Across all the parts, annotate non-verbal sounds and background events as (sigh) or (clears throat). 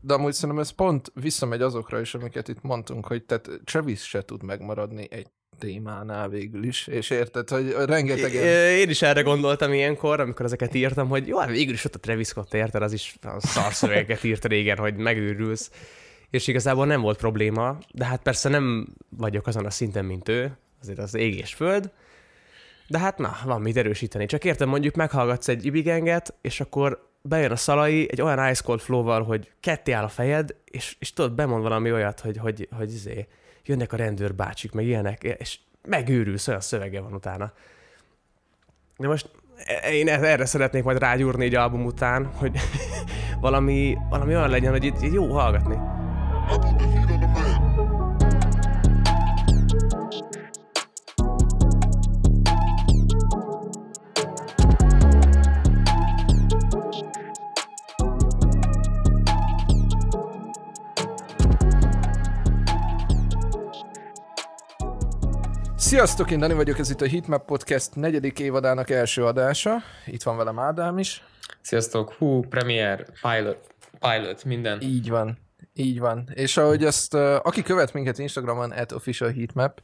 de amúgy szerintem ez pont visszamegy azokra is, amiket itt mondtunk, hogy tehát Travis se tud megmaradni egy témánál végül is, és érted, hogy rengeteg... Én is erre gondoltam ilyenkor, amikor ezeket írtam, hogy jó, hát végül is ott a Travis Scott, érted, az is szarszövegeket írt régen, hogy megőrülsz, és igazából nem volt probléma, de hát persze nem vagyok azon a szinten, mint ő, azért az ég és föld, de hát na, van mit erősíteni. Csak értem, mondjuk meghallgatsz egy ibigenget, és akkor bejön a szalai egy olyan ice cold flow-val, hogy ketté áll a fejed, és, és tudod, bemond valami olyat, hogy, hogy, hogy izé, jönnek a rendőrbácsik, meg ilyenek, és megőrülsz, olyan szövege van utána. De most én e- erre szeretnék majd rágyúrni egy album után, hogy (laughs) valami, valami olyan legyen, hogy itt jó hallgatni. Sziasztok, én Dani vagyok, ez itt a Hitmap Podcast negyedik évadának első adása. Itt van velem Ádám is. Sziasztok, hú, premier, pilot, pilot, minden. Így van, így van. És ahogy azt, aki követ minket Instagramon, at official heatmap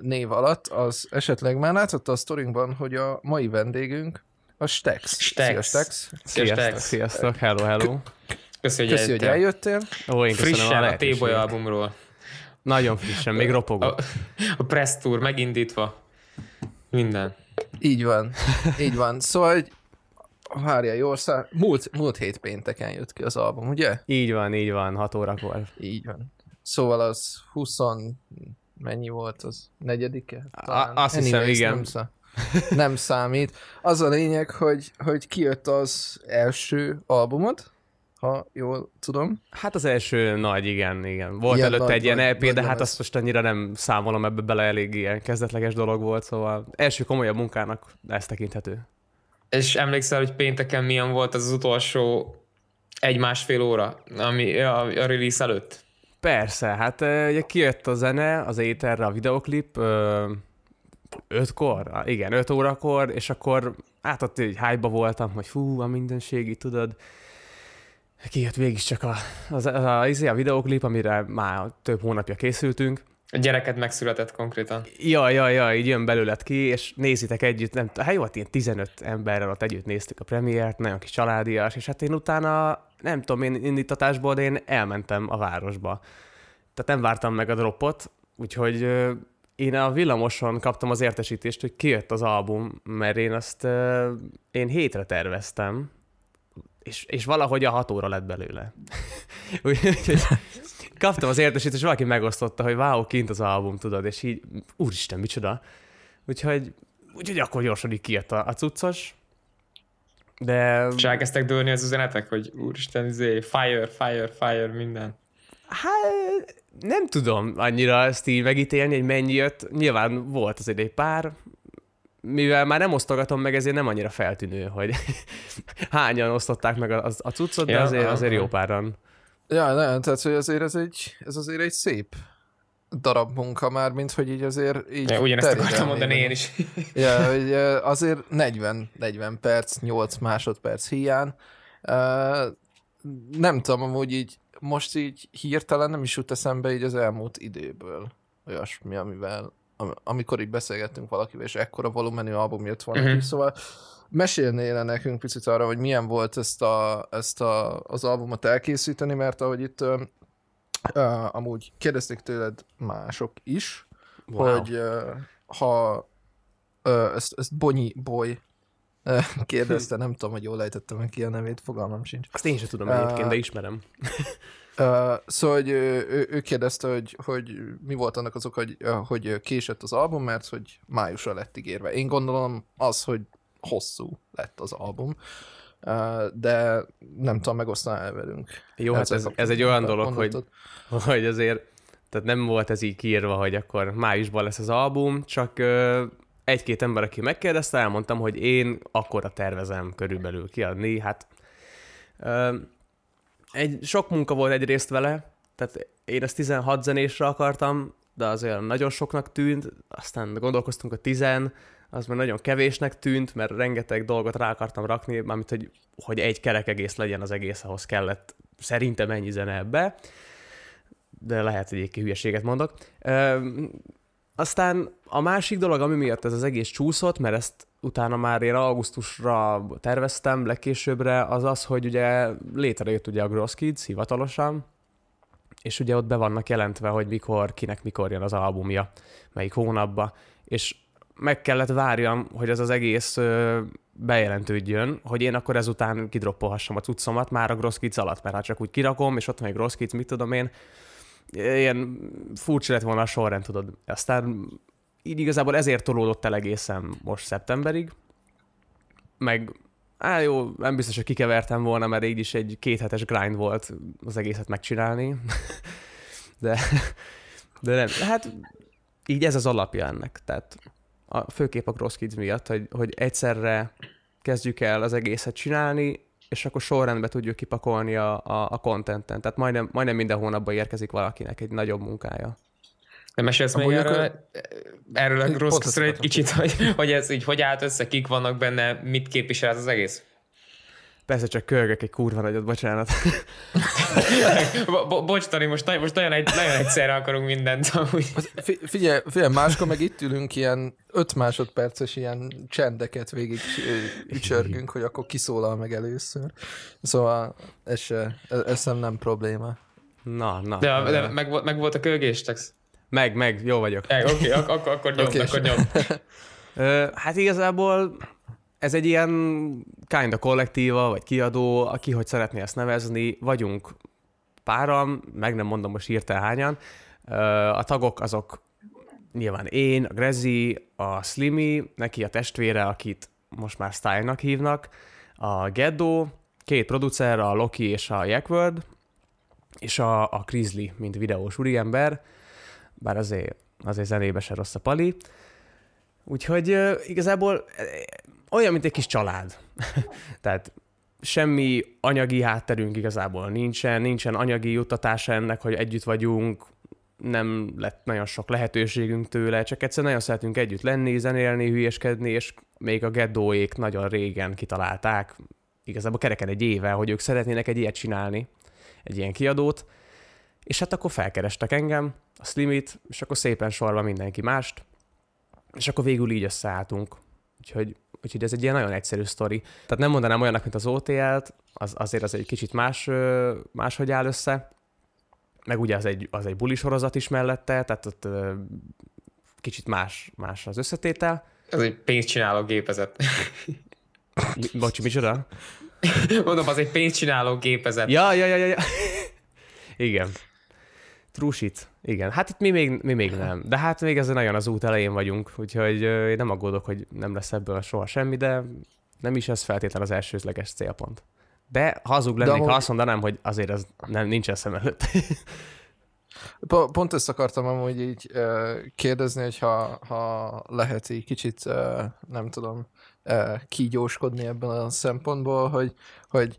név alatt, az esetleg már látszott a sztorinkban, hogy a mai vendégünk a Stex. Stex. Szia, Stex. Sziasztok, sziasztok, hello, hello. Köszi, hogy, Köszi, hogy eljöttél. Ó, én Frissen a a T-Boy albumról. Nagyon frissen, még ropogó. A, a press tour megindítva. Minden. Így van, így van. Szóval, hogy várja, jól szá... múlt, múlt hét pénteken jött ki az album, ugye? Így van, így van, 6 órakor. Így van. Szóval az 20... mennyi volt az? Negyedike? A- azt hiszem, Anyways, igen. Nem, szá... nem számít. Az a lényeg, hogy, hogy kijött az első albumod, ha jól tudom. Hát az első nagy, igen, igen. Volt Ilyen előtte nagy- egy ilyen nagy- LP, nagy de hát lemez. azt most annyira nem számolom ebbe bele, elég ilyen kezdetleges dolog volt, szóval első komolyabb munkának ez tekinthető. És emlékszel, hogy pénteken milyen volt az, az utolsó egy-másfél óra, ami a, a release előtt? Persze, hát ugye kijött a zene, az éterre a videoklip, ö, ötkor, igen, öt órakor, és akkor hát ott egy hype voltam, hogy fú, a mindenségi, tudod, kijött végig csak a, az, az, a, izé, a videoklip, amire már több hónapja készültünk, A gyereket megszületett konkrétan. Ja, ja, ja, így jön belőled ki, és nézitek együtt, nem hát jó, hát ilyen 15 emberrel ott együtt néztük a premiért, nagyon kis családias, és hát én utána, nem tudom, én indítatásból, de én elmentem a városba. Tehát nem vártam meg a dropot, úgyhogy én a villamoson kaptam az értesítést, hogy kijött az album, mert én azt én hétre terveztem, és, és valahogy a hat óra lett belőle. (laughs) Úgyhogy kaptam az értesítést, és valaki megosztotta, hogy wow, kint az album, tudod, és így, úristen, micsoda. Úgyhogy, úgyhogy akkor gyorsan így kijött a, a cuccos. De És elkezdtek dőlni az üzenetek, hogy úristen, izé, fire, fire, fire, minden. hát nem tudom annyira ezt így megítélni, hogy mennyi jött. Nyilván volt azért egy pár, mivel már nem osztogatom meg, ezért nem annyira feltűnő, hogy (laughs) hányan osztották meg a, a, a cuccot, de Ja, azért, azért jó páran. Ja, nem, tehát hogy azért ez egy, ez azért egy szép darab munka már, mint hogy így azért így Ja, ugyanezt akartam mondani én is. (laughs) Ja, hogy azért 40, 40 perc, 8 másodperc hiány. Nem tudom, amúgy így most így hirtelen nem is jut eszembe így az elmúlt időből olyasmi, amivel am- amikor így beszélgettünk valakivel, és ekkora volumenű album jött volna uh-huh. szóval mesélnél nekünk picit arra, hogy milyen volt ezt, a, ezt a, az albumot elkészíteni, mert ahogy itt ö, ö, amúgy kérdezték tőled mások is, Wow. hogy ö, ha ö, ezt, ezt Bonyi Boy ö, kérdezte, nem tudom, hogy jól ejtettem ki a nevét, fogalmam sincs. Azt én sem tudom Á. egyébként, de ismerem. Uh, szóval, hogy ő, ő, kérdezte, hogy, hogy mi volt annak azok, hogy, ö, hogy késett az album, mert hogy májusra lett ígérve. Én gondolom az, hogy hosszú lett az album, uh, de nem tudom, megosztaná velünk. Jó, hát ez, ez egy olyan dolog, hogy, hogy azért, tehát nem volt ez így kiírva, hogy akkor májusban lesz az album, csak ö, egy-két ember, aki megkérdezte, elmondtam, hogy én akkora tervezem körülbelül kiadni, hát egy, sok munka volt egyrészt vele, tehát én ezt 16 zenésre akartam, de az olyan nagyon soknak tűnt, aztán gondolkoztunk a 10 az már nagyon kevésnek tűnt, mert rengeteg dolgot rá akartam rakni, mármint, hogy, hogy egy kerek egész legyen az egész, ahhoz kellett szerintem ennyi zene ebbe, de lehet, hogy egy hülyeséget mondok. Aztán a másik dolog, ami miatt ez az egész csúszott, mert ezt utána már én augusztusra terveztem, legkésőbbre, az az, hogy ugye létrejött ugye a Gross Kids hivatalosan, és ugye ott be vannak jelentve, hogy mikor, kinek mikor jön az albumja, melyik hónapba, és meg kellett várjam, hogy ez az egész bejelentődjön, hogy én akkor ezután kidroppolhassam a cuccomat már a Gross Kids alatt, mert hát csak úgy kirakom, és ott van egy Gross Kids, mit tudom én, ilyen furcsa lett volna a sorrend, tudod. Aztán így igazából ezért tolódott el egészen most szeptemberig, meg Á, jó, nem biztos, hogy kikevertem volna, mert így is egy kéthetes grind volt az egészet megcsinálni. (laughs) De, de nem. Hát így ez az alapja ennek. Tehát a, főképp a Cross Kids miatt, hogy, hogy egyszerre kezdjük el az egészet csinálni, és akkor sorrendbe tudjuk kipakolni a, a, a contenten. Tehát majdnem, majdnem minden hónapban érkezik valakinek egy nagyobb munkája. De mesélsz még erről, akkor... erről a rossz egy kicsit, hogy, hogy ez így hogy állt össze, kik vannak benne, mit képvisel ez az egész? Persze csak kölgök egy kurva nagyot, bocsánat. (laughs) Bo- bo- bocs, Tari, most, most nagyon, egy, nagyon egyszerre akarunk mindent. Amúgy. Figyelj, figyelj, máskor meg itt ülünk ilyen 5 másodperces ilyen csendeket végig ücsörgünk, hogy akkor kiszólal meg először. Szóval ez, se, ez sem nem probléma. Na, na. De, de meg, meg volt a kölgés, Meg, meg, jó vagyok. Oké, okay, ak- ak- akkor nyom, okay, akkor nyom. hát igazából ez egy ilyen kinda kollektíva, vagy kiadó, aki hogy szeretné ezt nevezni, vagyunk páran, meg nem mondom most hirtelen hányan. A tagok azok nyilván én, a Grezi, a Slimy, neki a testvére, akit most már Style-nak hívnak, a Geddo, két producer, a Loki és a Jackward, és a, a Grizzly, mint videós úriember, bár azért, azért zenébe se rossz a pali. Úgyhogy igazából olyan, mint egy kis család. (laughs) Tehát semmi anyagi hátterünk igazából nincsen, nincsen anyagi juttatása ennek, hogy együtt vagyunk, nem lett nagyon sok lehetőségünk tőle, csak egyszer nagyon szeretünk együtt lenni, zenélni, hülyeskedni, és még a geddóék nagyon régen kitalálták, igazából kereken egy éve, hogy ők szeretnének egy ilyet csinálni, egy ilyen kiadót, és hát akkor felkerestek engem, a Slimit, és akkor szépen sorba mindenki mást, és akkor végül így összeálltunk. Úgyhogy Úgyhogy ez egy ilyen nagyon egyszerű sztori. Tehát nem mondanám olyanak, mint az OTL-t, az, azért az egy kicsit más, máshogy áll össze. Meg ugye az egy, az egy buli sorozat is mellette, tehát ott kicsit más, más az összetétel. Ez egy pénzcsináló gépezet. Bocsi, micsoda? Mondom, az egy pénzcsináló gépezet. Ja, ja, ja, ja. Igen. Trusit. Igen, hát itt mi még, mi még nem. De hát még ez nagyon az út elején vagyunk, úgyhogy én nem aggódok, hogy nem lesz ebből soha semmi, de nem is ez feltétlen az elsőzleges célpont. De hazug lennék, amúgy... ha azt mondanám, hogy azért ez nem, nincs eszem előtt. (laughs) Pont ezt akartam amúgy így kérdezni, hogy ha, ha lehet így kicsit, nem tudom, kígyóskodni ebben a szempontból, hogy, hogy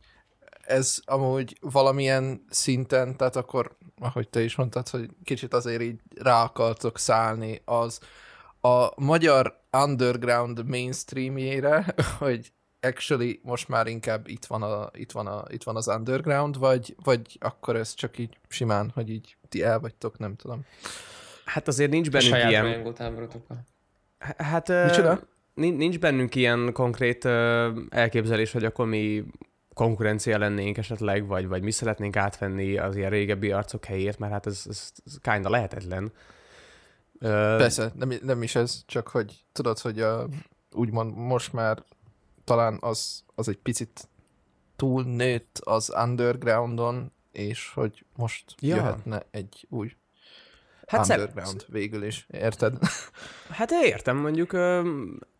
ez amúgy valamilyen szinten, tehát akkor ahogy te is mondtad, hogy kicsit azért így rá akartok szállni az a magyar underground mainstreamjére, (laughs) hogy actually most már inkább itt van, a, itt van, a, itt van az underground, vagy, vagy akkor ez csak így simán, hogy így ti el vagytok, nem tudom. Hát azért nincs bennünk Saját ilyen... Hát uh, nincs bennünk ilyen konkrét elképzelés, hogy akkor mi konkurencia lennénk esetleg, vagy, vagy mi szeretnénk átvenni az ilyen régebbi arcok helyét, mert hát ez, ez, ez kinda lehetetlen. Persze, nem, nem is ez, csak hogy tudod, hogy a, úgymond most már talán az, az egy picit túl nőtt az undergroundon, és hogy most ja. jöhetne egy új hát underground szem... végül is, érted? (laughs) Hát értem, mondjuk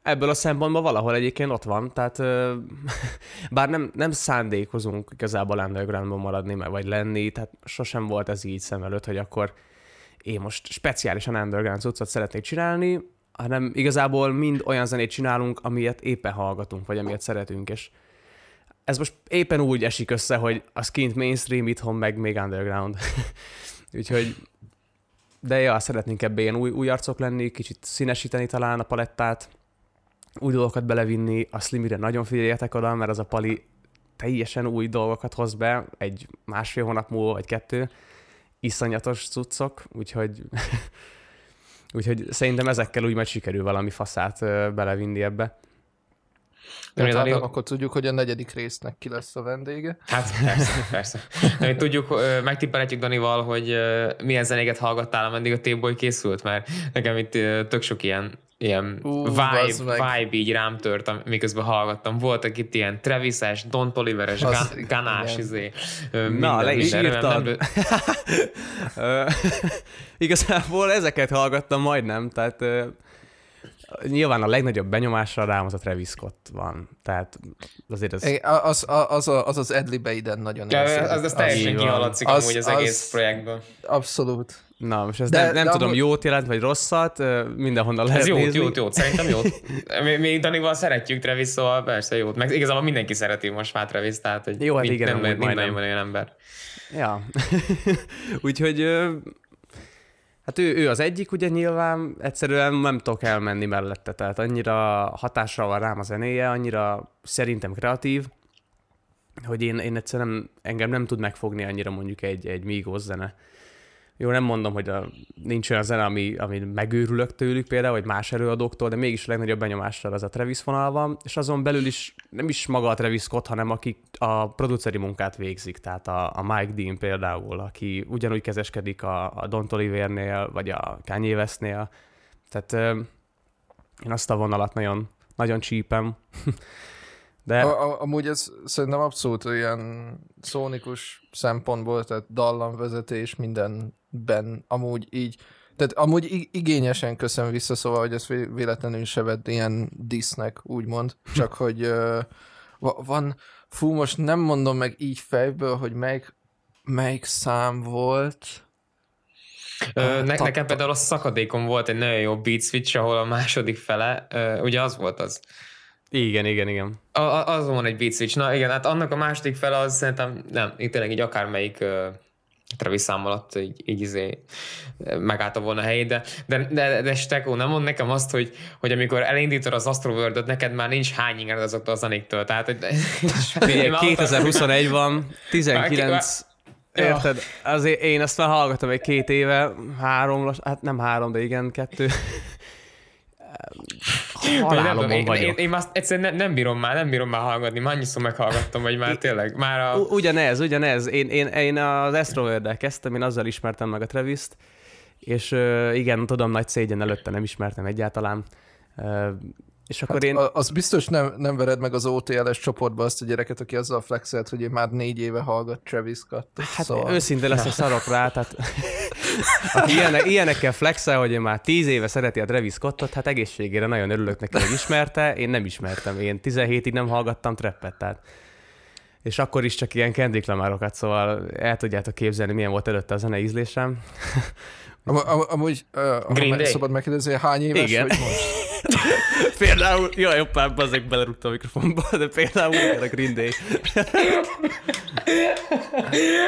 ebből a szempontból valahol egyébként ott van, tehát (laughs) bár nem, nem szándékozunk igazából undergroundban maradni, vagy lenni, tehát sosem volt ez így szem előtt, hogy akkor én most speciálisan underground cuccot szeretnék csinálni, hanem igazából mind olyan zenét csinálunk, amilyet éppen hallgatunk, vagy amilyet szeretünk, és ez most éppen úgy esik össze, hogy az kint mainstream, itthon meg még underground. (laughs) Úgyhogy de ja, szeretnénk ebbe ilyen új, új arcok lenni, kicsit színesíteni talán a palettát, új dolgokat belevinni, a Slimire nagyon figyeljetek oda, mert az a pali teljesen új dolgokat hoz be, egy másfél hónap múlva, vagy kettő, iszonyatos cuccok, úgyhogy, (laughs) úgyhogy szerintem ezekkel úgy majd sikerül valami faszát belevinni ebbe. Dani- hát, akkor tudjuk, hogy a negyedik résznek ki lesz a vendége. Hát persze, persze. (laughs) De mi tudjuk, megtippelhetjük Danival, hogy milyen zenéket hallgattál, ameddig a T-Boy készült, mert nekem itt tök sok ilyen ilyen Ú, vibe, vibe így rám tört, miközben hallgattam. Voltak itt ilyen Travis-es, Don Toliveres, Gan- Ganás, izé, Na, le is minden. Írtad. nem- (laughs) (laughs) Igazából ezeket hallgattam majdnem, tehát nyilván a legnagyobb benyomásra rám az a Travis Scott van. Tehát azért ez... Az az, az, az, az Edli Beiden nagyon Ja, érződik. az, az teljesen így van. kihaladszik Az- amúgy az, az- egész projektből. Abszolút. Na, most ez De- nem, nem de tudom, amúgy- jót jelent, vagy rosszat, mindenhonnan lehet Ez jót, nézni. jót, jót, szerintem jót. Mi, mi Danival szeretjük Travis, szóval persze jót. Meg igazából mindenki szereti most már Travis, tehát hogy Jó, hát igen, nem, amúgy nem, nem majdnem. nagyon van olyan ember. Ja. (laughs) Úgyhogy ö, hát ő, ő az egyik, ugye nyilván egyszerűen nem tudok elmenni mellette, tehát annyira hatással van rám a zenéje, annyira szerintem kreatív, hogy én, én egyszerűen engem nem tud megfogni annyira mondjuk egy, egy Migos zene. Jó, nem mondom, hogy a, nincs olyan zene, ami, ami megőrülök tőlük például, vagy más előadóktól, de mégis a legnagyobb benyomással az a Travis vonal van, és azon belül is nem is maga a Travis Scott, hanem akik a produceri munkát végzik, tehát a, a Mike Dean például, aki ugyanúgy kezeskedik a, a Don Tolivernél, vagy a Kanye Westnél, tehát ö, én azt a vonalat nagyon, nagyon csípem. (laughs) De A, a, amúgy ez szerintem abszolút ilyen szónikus szempontból, tehát dallamvezetés mindenben amúgy így, tehát amúgy ig- igényesen köszön vissza, szóval, hogy ezt vé- véletlenül se vedd ilyen disznek, úgymond, csak hogy uh, van, fú, most nem mondom meg így fejből, hogy melyik, melyik szám volt, Ö, ne, nekem például a szakadékon volt egy nagyon jó beat switch, ahol a második fele, ö, ugye az volt az. igen, igen, igen. A, az van egy beat switch. Na igen, hát annak a második fele az szerintem, nem, itt tényleg így akármelyik uh, Travis szám alatt így, így izé, megállta volna a helyét, de, de, de, de Stekó, nem mond nekem azt, hogy, hogy amikor elindítod az Astroworld-ot, neked már nincs hány inged azoktól a zenéktől, tehát hogy... Figyelj, (laughs) 2021 van, (laughs) 19... Ja. Érted? Azért én ezt már hallgatom egy két éve, három, hát nem három, de igen, kettő. Nem Halálomon én, én, vagyok. én, azt egyszerűen nem, nem bírom már, nem bírom már hallgatni, már annyiszor meghallgattam, hogy már tényleg, már a... U- Ugyanez, ugyanez. Én, én, én az Astroworld-del kezdtem, én azzal ismertem meg a Travis-t, és uh, igen, tudom, nagy szégyen előtte nem ismertem egyáltalán. Uh, és akkor Hát én... a- az biztos nem, nem vered meg az OTLS csoportba azt a gyereket, aki azzal flexelt, hogy ő már négy éve hallgat Travis Scottot. Hát szóval... őszinte leszek szarok rá, tehát aki ilyenek, ilyenekkel flexel, hogy én már tíz éve szereti a Travis Scottot, hát egészségére nagyon örülök neki, hogy ismerte, én nem ismertem, én 17-ig nem hallgattam trappet, tehát és akkor is csak ilyen Kendrick Lamarokat, szóval el tudjátok képzelni, milyen volt előtte a zene ízlésem. Am, am, amúgy, uh, Green ha Day? szabad megkérdezni, hány éves Igen. vagy most? (laughs) Például, jaj, jobbán bazzeg belerúgtam a mikrofonba, de például igen, a Green Day.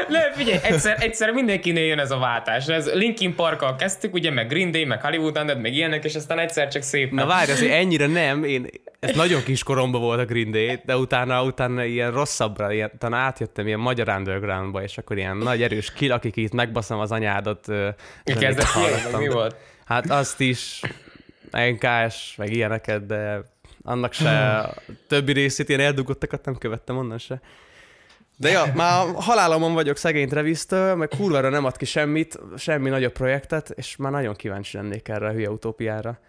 Ne, figyelj, egyszer, egyszer mindenkinél jön ez a váltás. Ez Linkin Parkkal kezdtük, ugye, meg Green Day, meg Hollywood Undead, meg ilyenek, és aztán egyszer csak szépen. Na várj, azért ennyire nem, én, ez nagyon kis koromban volt a Green Day, de utána, utána ilyen rosszabbra, ilyen, utána átjöttem ilyen magyar undergroundba, és akkor ilyen nagy erős kill, akik itt megbaszom az anyádat. Kezdett mi volt? Hát azt is, NKS, meg ilyeneket, de annak se, a többi részét, ilyen eldugottakat nem követtem onnan se. De ja, már halálomon vagyok szegény Travis-től, meg kurvára nem ad ki semmit, semmi nagyobb projektet, és már nagyon kíváncsi lennék erre a hülye utópiára.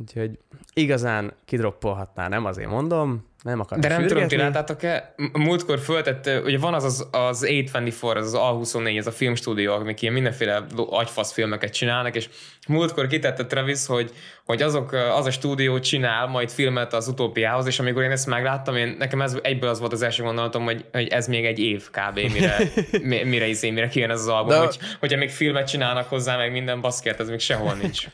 Úgyhogy igazán kidroppolhatná, nem azért mondom, nem akar De nem tudom, ti sürgetni. láttátok-e? Múltkor föltett, ugye van az az, az A24, az az A24, ez a filmstúdió, amik ilyen mindenféle agyfasz filmeket csinálnak, és múltkor kitette Travis, hogy, hogy azok, az a stúdió csinál majd filmet az utópiához, és amikor én ezt megláttam, én, nekem ez egyből az volt az első gondolatom, hogy, hogy ez még egy év kb. mire, mi- mire, izé, mire kijön ez az album, De- hogy, hogyha még filmet csinálnak hozzá, meg minden baszkert, ez még sehol nincs.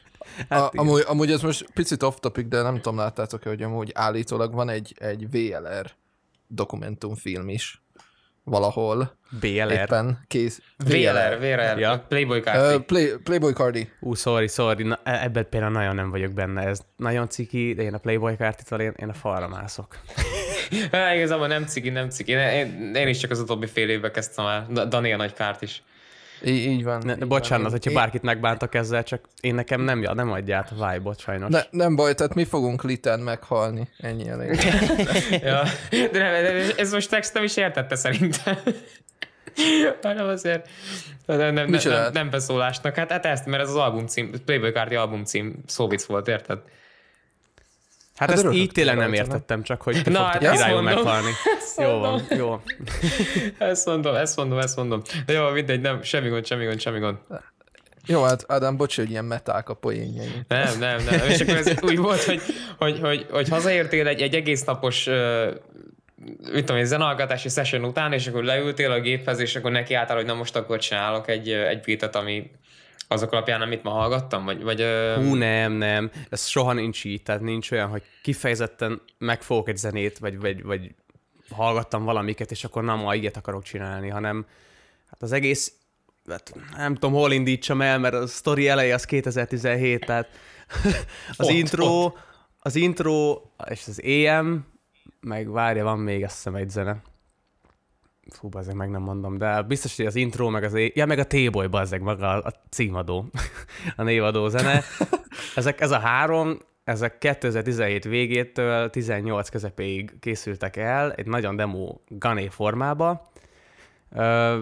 Hát a, amúgy, amúgy ez most picit off topic, de nem tudom, láttátok-e, hogy amúgy állítólag van egy, egy VLR dokumentumfilm is valahol BLR. éppen kész. VLR, VLR, Ja. Playboy Uh, Kárti. play, Playboy Cardi. Ú, sorry, sorry, na, e- ebben például nagyon nem vagyok benne, ez nagyon ciki, de én a Playboy kártitól én, én a falra mászok. (laughs) Há, igazából nem ciki, nem ciki. Én, én is csak az utóbbi fél évben kezdtem el. Da- Dani a nagy kárt is. Így, így van. Ne, így bocsánat, van. hogyha Én- bárkit megbántak ezzel, csak én nekem nem, nem adja át a vibe-ot sajnos. Ne, nem baj, tehát mi fogunk liten meghalni. Ennyi elég. (laughs) ja. De nem, de ez most text nem is értette szerintem. Hanem azért nem, nem, nem, nem, nem beszólásnak. Hát, hát ezt, mert ez az albumcím, Playboy Kárti albumcím szóvic volt, érted? Hát, Hát ezt így tényleg nem értettem, csak hogy te Na, fogtad királyul meghalni. (laughs) Jó van, jó. (laughs) Ezt mondom, ezt mondom, ezt mondom. De jó, mindegy, nem, semmi gond, semmi gond, semmi gond. Jó, hát Ádám, bocs, hogy ilyen meták a poénjaim. Nem, nem, nem. És akkor ez úgy volt, hogy, hogy, hogy, hogy hazaértél egy, egy egész napos mit tudom, egy zenalkatási session után, és akkor leültél a géphez, és akkor nekiálltál, hogy na most akkor csinálok egy, egy beatet, ami azok alapján, amit ma hallgattam, vagy, vagy Hú, nem, nem. Ez soha nincs így, tehát nincs olyan, hogy kifejezetten megfogok egy zenét, vagy, vagy, vagy hallgattam valamiket, és akkor na, ma ilyet akarok csinálni, hanem hát az egész, hát nem tudom, hol indítsam el, mert a sztori eleje az 2017, tehát (laughs) az Ott, intro, az intro, és az EM, meg várja, van még azt hiszem egy zene. Fú, bazzeg, meg nem mondom, de biztos, hogy az intro, meg az é... Ja, meg a T-Boy, bazzeg, maga a, címadó, (laughs) a névadó zene. (laughs) Ezek, ez a három, ezek 2017 végétől 18 közepéig készültek el, egy nagyon demo gané formába. Ö,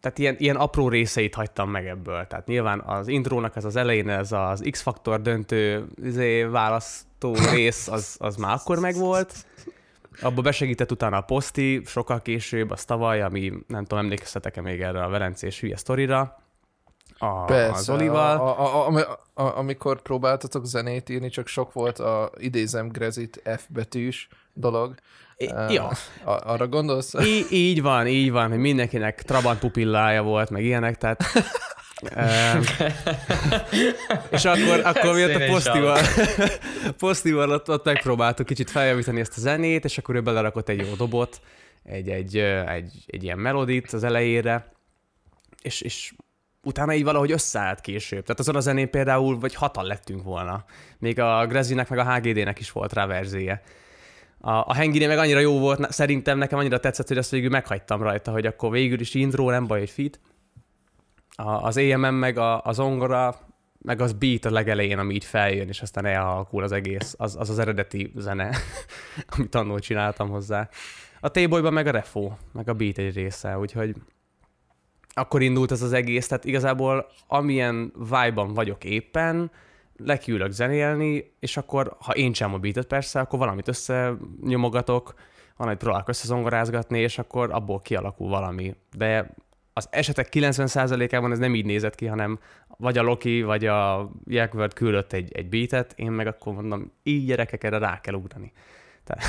tehát ilyen, ilyen apró részeit hagytam meg ebből. Tehát nyilván az intrónak ez az elején, ez az X-faktor döntő izé, választó rész, az, az már akkor megvolt. (laughs) Abba besegített utána a poszti, sokkal később, az tavaly, ami nem tudom, emlékeztetek-e még erre a velencés hülye sztorira, a, Persze, az Olival. A, a, a, a, a, amikor próbáltatok zenét írni, csak sok volt a idézem Grezit F betűs dolog. I- Uh, ja. a, arra gondolsz? Í- így van, így van, hogy mindenkinek trabant pupillája volt, meg ilyenek, tehát... (laughs) (laughs) És akkor, akkor ott a posztival, (laughs) posztival ott, ott megpróbáltuk kicsit feljavítani ezt a zenét, és akkor ő belerakott egy jó dobot, egy, egy, egy, egy ilyen melodit az elejére, és, és utána így valahogy összeállt később. Tehát azon a zenén például vagy hatan lettünk volna. Még a Grezinek meg a HGD-nek is volt rá verzéje. A, a Hengine meg annyira jó volt, szerintem nekem annyira tetszett, hogy azt végül meghagytam rajta, hogy akkor végül is intro, nem baj, hogy fit. A, az EMM meg a, az ongora, meg az beat a legelején, ami így feljön, és aztán elhalkul az egész. Az az, az eredeti zene, (laughs) amit annól csináltam hozzá. A T-Boyban meg a refo, meg a beat egy része, úgyhogy akkor indult ez az egész, tehát igazából amilyen vibe-ban vagyok éppen, lekiülök zenélni, és akkor, ha én sem a beatet persze, akkor valamit összenyomogatok, valamit próbálok összezongorázgatni, és akkor abból kialakul valami. De az esetek 90%-ában ez nem így nézett ki, hanem vagy a Loki, vagy a Jackworth küldött egy, egy beatet, én meg akkor mondom, így gyerekek, erre rá kell ugrani. Tehát,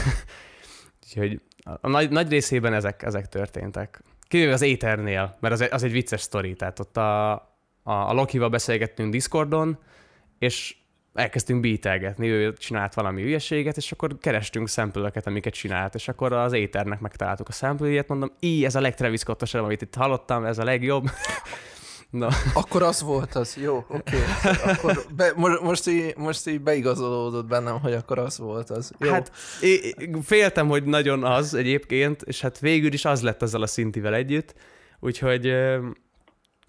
(laughs) úgyhogy a, nagy, nagy részében ezek, ezek történtek. Kivéve az Éternél, mert az egy, az egy vicces sztori, tehát ott a, a, a Lokival beszélgettünk Discordon, és elkezdtünk beatelgetni, ő csinált valami hülyeséget, és akkor kerestünk szempülöket, amiket csinált, és akkor az éternek megtaláltuk a szempüljét, mondom, így ez a legtravis Scottosabb, amit itt hallottam, ez a legjobb. (laughs) Na, Akkor az volt az, jó, oké. Okay. Akkor be, most, most, így, most így beigazolódott bennem, hogy akkor az volt az. Jó. hát é- féltem, hogy nagyon az egyébként, és hát végül is az lett azzal a szintivel együtt, úgyhogy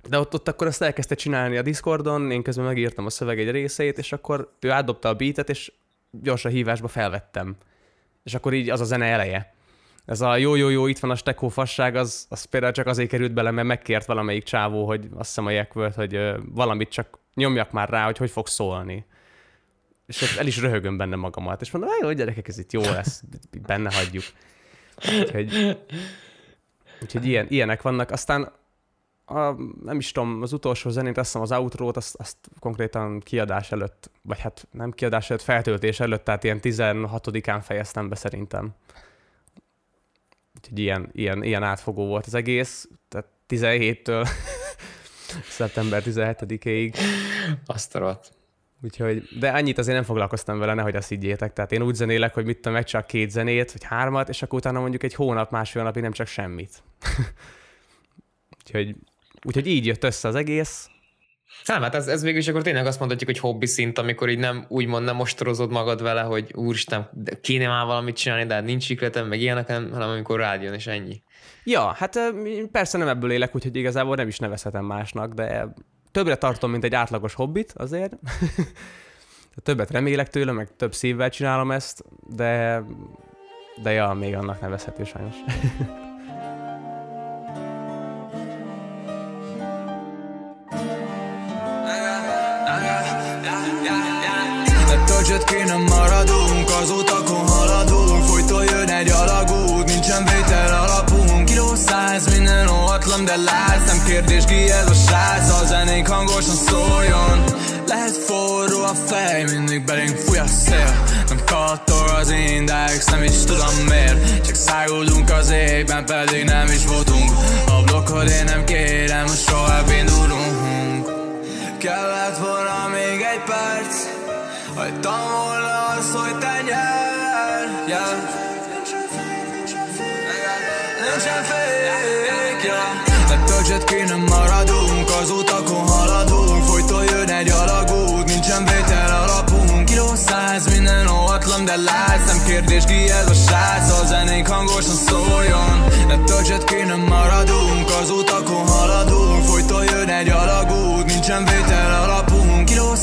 de ott, ott akkor azt elkezdte csinálni a Discordon, én közben megírtam a szöveg egy részét, és akkor ő átdobta a beatet, és gyorsan hívásba felvettem. És akkor így az a zene eleje. Ez a jó-jó-jó, itt van a stekó fasság, az, az például csak azért került bele, mert megkért valamelyik csávó, hogy azt hiszem a Jackworth, hogy ö, valamit csak nyomjak már rá, hogy hogy fog szólni. És el is röhögöm benne magamat, és mondom, jó gyerekek, ez itt jó lesz, benne hagyjuk. Úgyhogy, úgyhogy ilyen, ilyenek vannak. Aztán a, nem is tudom, az utolsó zenét, azt hiszem az outrót, azt, azt konkrétan kiadás előtt, vagy hát nem kiadás előtt, feltöltés előtt, tehát ilyen 16-án fejeztem be szerintem. Úgyhogy ilyen, ilyen, ilyen átfogó volt az egész, tehát 17-től (laughs) szeptember 17-ig. Azt a rohadt. Úgyhogy, de annyit azért nem foglalkoztam vele, nehogy azt higgyétek. Tehát én úgy zenélek, hogy mit tudom, meg csak két zenét, vagy hármat, és akkor utána mondjuk egy hónap, másfél napig nem csak semmit. (laughs) úgyhogy, úgyhogy így jött össze az egész. Nem, hát ez, ez végül is akkor tényleg azt mondhatjuk, hogy hobbi szint, amikor így nem úgymond nem ostorozod magad vele, hogy úristen, kéne már valamit csinálni, de hát nincs ikletem, meg ilyenek, hanem, hanem amikor rád jön, és ennyi. Ja, hát persze nem ebből élek, úgyhogy igazából nem is nevezhetem másnak, de többre tartom, mint egy átlagos hobbit azért. (laughs) Többet remélek tőle, meg több szívvel csinálom ezt, de, de ja, még annak nevezhető sajnos. (laughs) Töltsött ki maradunk, az utakon haladunk. Folyton jön egy alagút, nincsen vétel alapunk. Kiló száz, minden óhatlan, de látsz. Nem kérdés ki ez a srác, a zenénk hangosan szóljon. Lehet forró a fej, mindig belénk fúj a szél. Nem kattog az index, nem is tudom miért. Csak száguldunk az égben, pedig nem is voltunk. A blokkod én nem kérem, most soha indulunk Kellett volna még egy perc Hagytam volna azt, hogy te nyerj yeah. Nincsen fék, yeah. De töltsött ki nem maradunk Az utakon haladunk. Folyton jön egy alagút Nincsen vétel alapunk. Kiló száz, minden óhatlan, de látsz. Nem kérdés ki ez a srác A zenénk hangosan szóljon. De töltsött ki nem maradunk Az utakon haladunk. Folyton jön egy alagút Nincsen vétel alapunk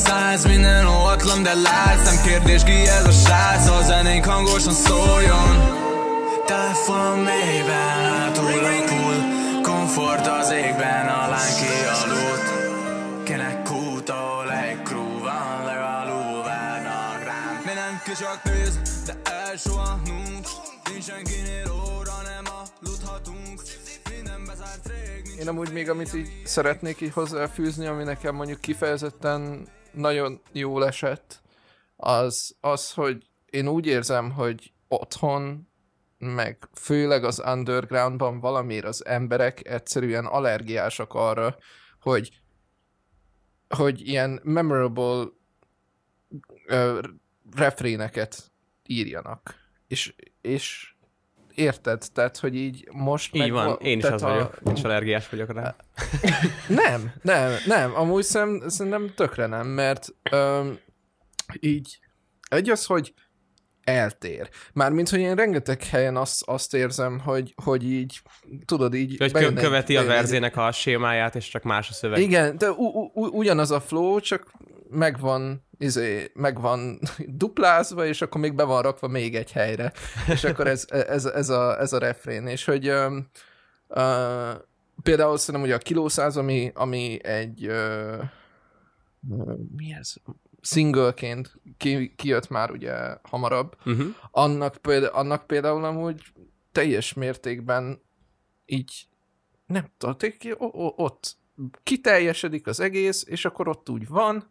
száz, minden óhatlan, de látsz. Nem kérdés ki ez a srác A zenénk hangosan szóljon. Telefonom mélyben hátul repul Komfort az égben, alán kialudt Kinek kút, ahol egy crew van Legalul várnak rám Mindenki csak néz, de elsohanunk Nincs senkinél óra, nem aludhatunk. Én amúgy még amit így szeretnék így hozzáfűzni, ami nekem mondjuk kifejezetten nagyon jól esett, az, az, hogy én úgy érzem, hogy otthon, meg főleg az undergroundban valamiért az emberek egyszerűen allergiásak arra, hogy hogy ilyen memorable ö, refréneket írjanak. És, és érted? Tehát, hogy így most Így meg van, va- én is az a- vagyok, én is allergiás vagyok rá. (laughs) nem, nem, nem. Amúgy szerint, szerintem tökre nem, mert öm, így egy az, hogy eltér. Mármint, hogy én rengeteg helyen azt, azt érzem, hogy, hogy így, tudod, így... Hogy bejön kö- egy- követi a verzének a sémáját, és csak más a szöveg. Igen, de u- u- ugyanaz a flow, csak megvan, izé, megvan (laughs) duplázva, és akkor még be van rakva még egy helyre. És akkor ez, ez, ez, a, ez a refrén. És hogy um, uh, például szerintem ugye a kilószáz, ami, ami egy uh, mi ez? Singleként ki, kijött már ugye hamarabb, Uh-huh. annak, például, annak például amúgy teljes mértékben így nem tudom, ott kiteljesedik az egész, és akkor ott úgy van,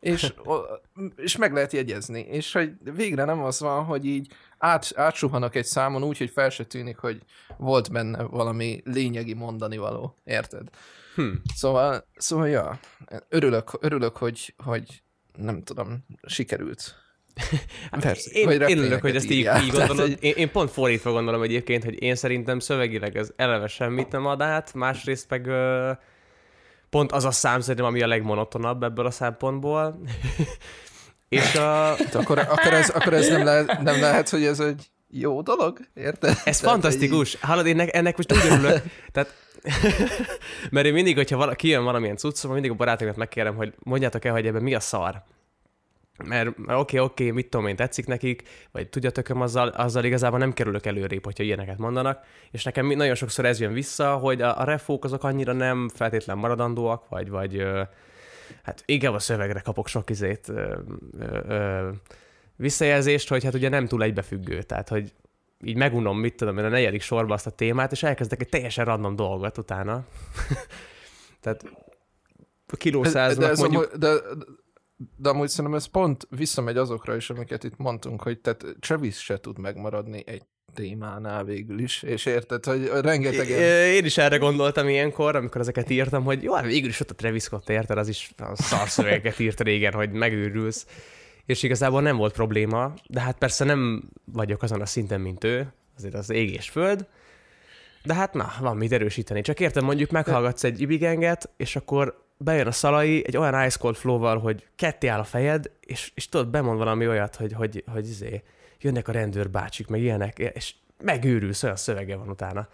és, (laughs) és meg lehet jegyezni. És hogy végre nem az van, hogy így át, átsuhanak egy számon úgy, hogy fel se tűnik, hogy volt benne valami lényegi mondani való. Érted? Hm. Szóval, szóval ja, örülök, örülök hogy, hogy nem tudom, sikerült. (laughs) Persze, Én, én örülök, hogy ezt így, így Tehát, gondolod. hogy- Én, én pont fordítva gondolom egyébként, hogy én szerintem szövegileg ez eleve semmit nem ad át, másrészt meg ö, pont az a szám szerintem, ami a legmonotonabb ebből a szempontból. (laughs) És a, De akkor, akkor, ez, akkor ez nem, lehet, nem lehet, hogy ez egy jó dolog? Érted? Ez Tehát, fantasztikus. Hallod, én ennek most úgy örülök. Tehát, (laughs) mert én mindig, hogyha valaki jön valamilyen cuccom, mindig a barátokat megkérem, hogy mondjátok el, hogy ebben mi a szar. Mert oké, oké, mit tudom én, tetszik nekik, vagy tudjatok azzal, azzal igazából nem kerülök előrébb, hogyha ilyeneket mondanak, és nekem nagyon sokszor ez jön vissza, hogy a, a refók azok annyira nem feltétlen maradandóak, vagy, vagy hát inkább a szövegre kapok sok izét, ö, ö, ö, visszajelzést, hogy hát ugye nem túl egybefüggő, tehát hogy így megunom, mit tudom én, a negyedik sorba azt a témát, és elkezdek egy teljesen random dolgot utána. (laughs) Tehát a kiló de, de, mondjuk... de, de amúgy szerintem ez pont visszamegy azokra is, amiket itt mondtunk, hogy tehát Travis se tud megmaradni egy témánál végül is, és érted, hogy rengeteg... Én is erre gondoltam ilyenkor, amikor ezeket írtam, hogy jó, hát végül is ott a Travis Scott érted, az is szarszövegeket írt régen, hogy megőrülsz. És igazából nem volt probléma, de hát persze nem vagyok azon a szinten, mint ő, azért az ég és föld, de hát na, van mit erősíteni. Csak értem, mondjuk meghallgatsz egy ibigenget, és akkor bejön a szalai egy olyan ice cold flow-val, hogy ketté áll a fejed, és, és tudod, bemond valami olyat, hogy, hogy, hogy izé, jönnek a rendőrbácsik, meg ilyenek, és megőrülsz, olyan szövege van utána.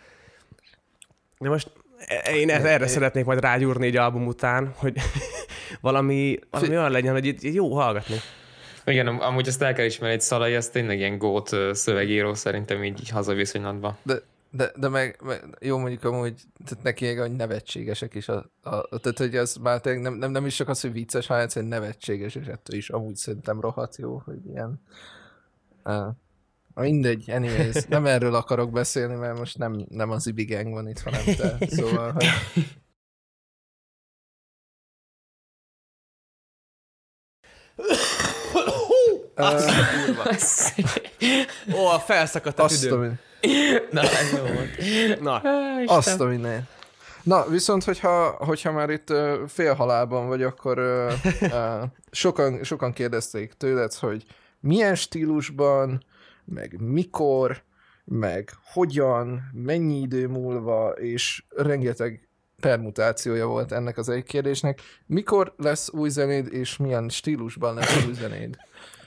De most én erre szeretnék majd rágyúrni egy album után, hogy (laughs) valami, valami olyan legyen, hogy jó hallgatni. Igen, am- amúgy ezt el kell ismerni, egy Szalai, ez tényleg ilyen gót szövegíró szerintem így, így hazaviszonylatban. De, de, de meg, meg, jó mondjuk amúgy, tehát neki még hogy nevetségesek is. A, a, a, tehát, hogy az már tényleg nem, nem, nem is csak az, hogy vicces, hanem egyszerűen nevetséges, és ettől is amúgy szerintem rohadt jó, hogy ilyen... Uh, mindegy, anyways, nem erről akarok beszélni, mert most nem, nem az Ibi Gang van itt, hanem te. Szóval, hogy... (laughs) Ó, a felszakadt a Azt a, tüdőm. Na, ez jó volt. Na, azt a minden. Na, viszont, hogyha, hogyha már itt félhalálban vagy, akkor sokan, sokan kérdezték tőled, hogy milyen stílusban, meg mikor, meg hogyan, mennyi idő múlva, és rengeteg permutációja volt ennek az egy kérdésnek. Mikor lesz új zenéd, és milyen stílusban lesz új zenéd?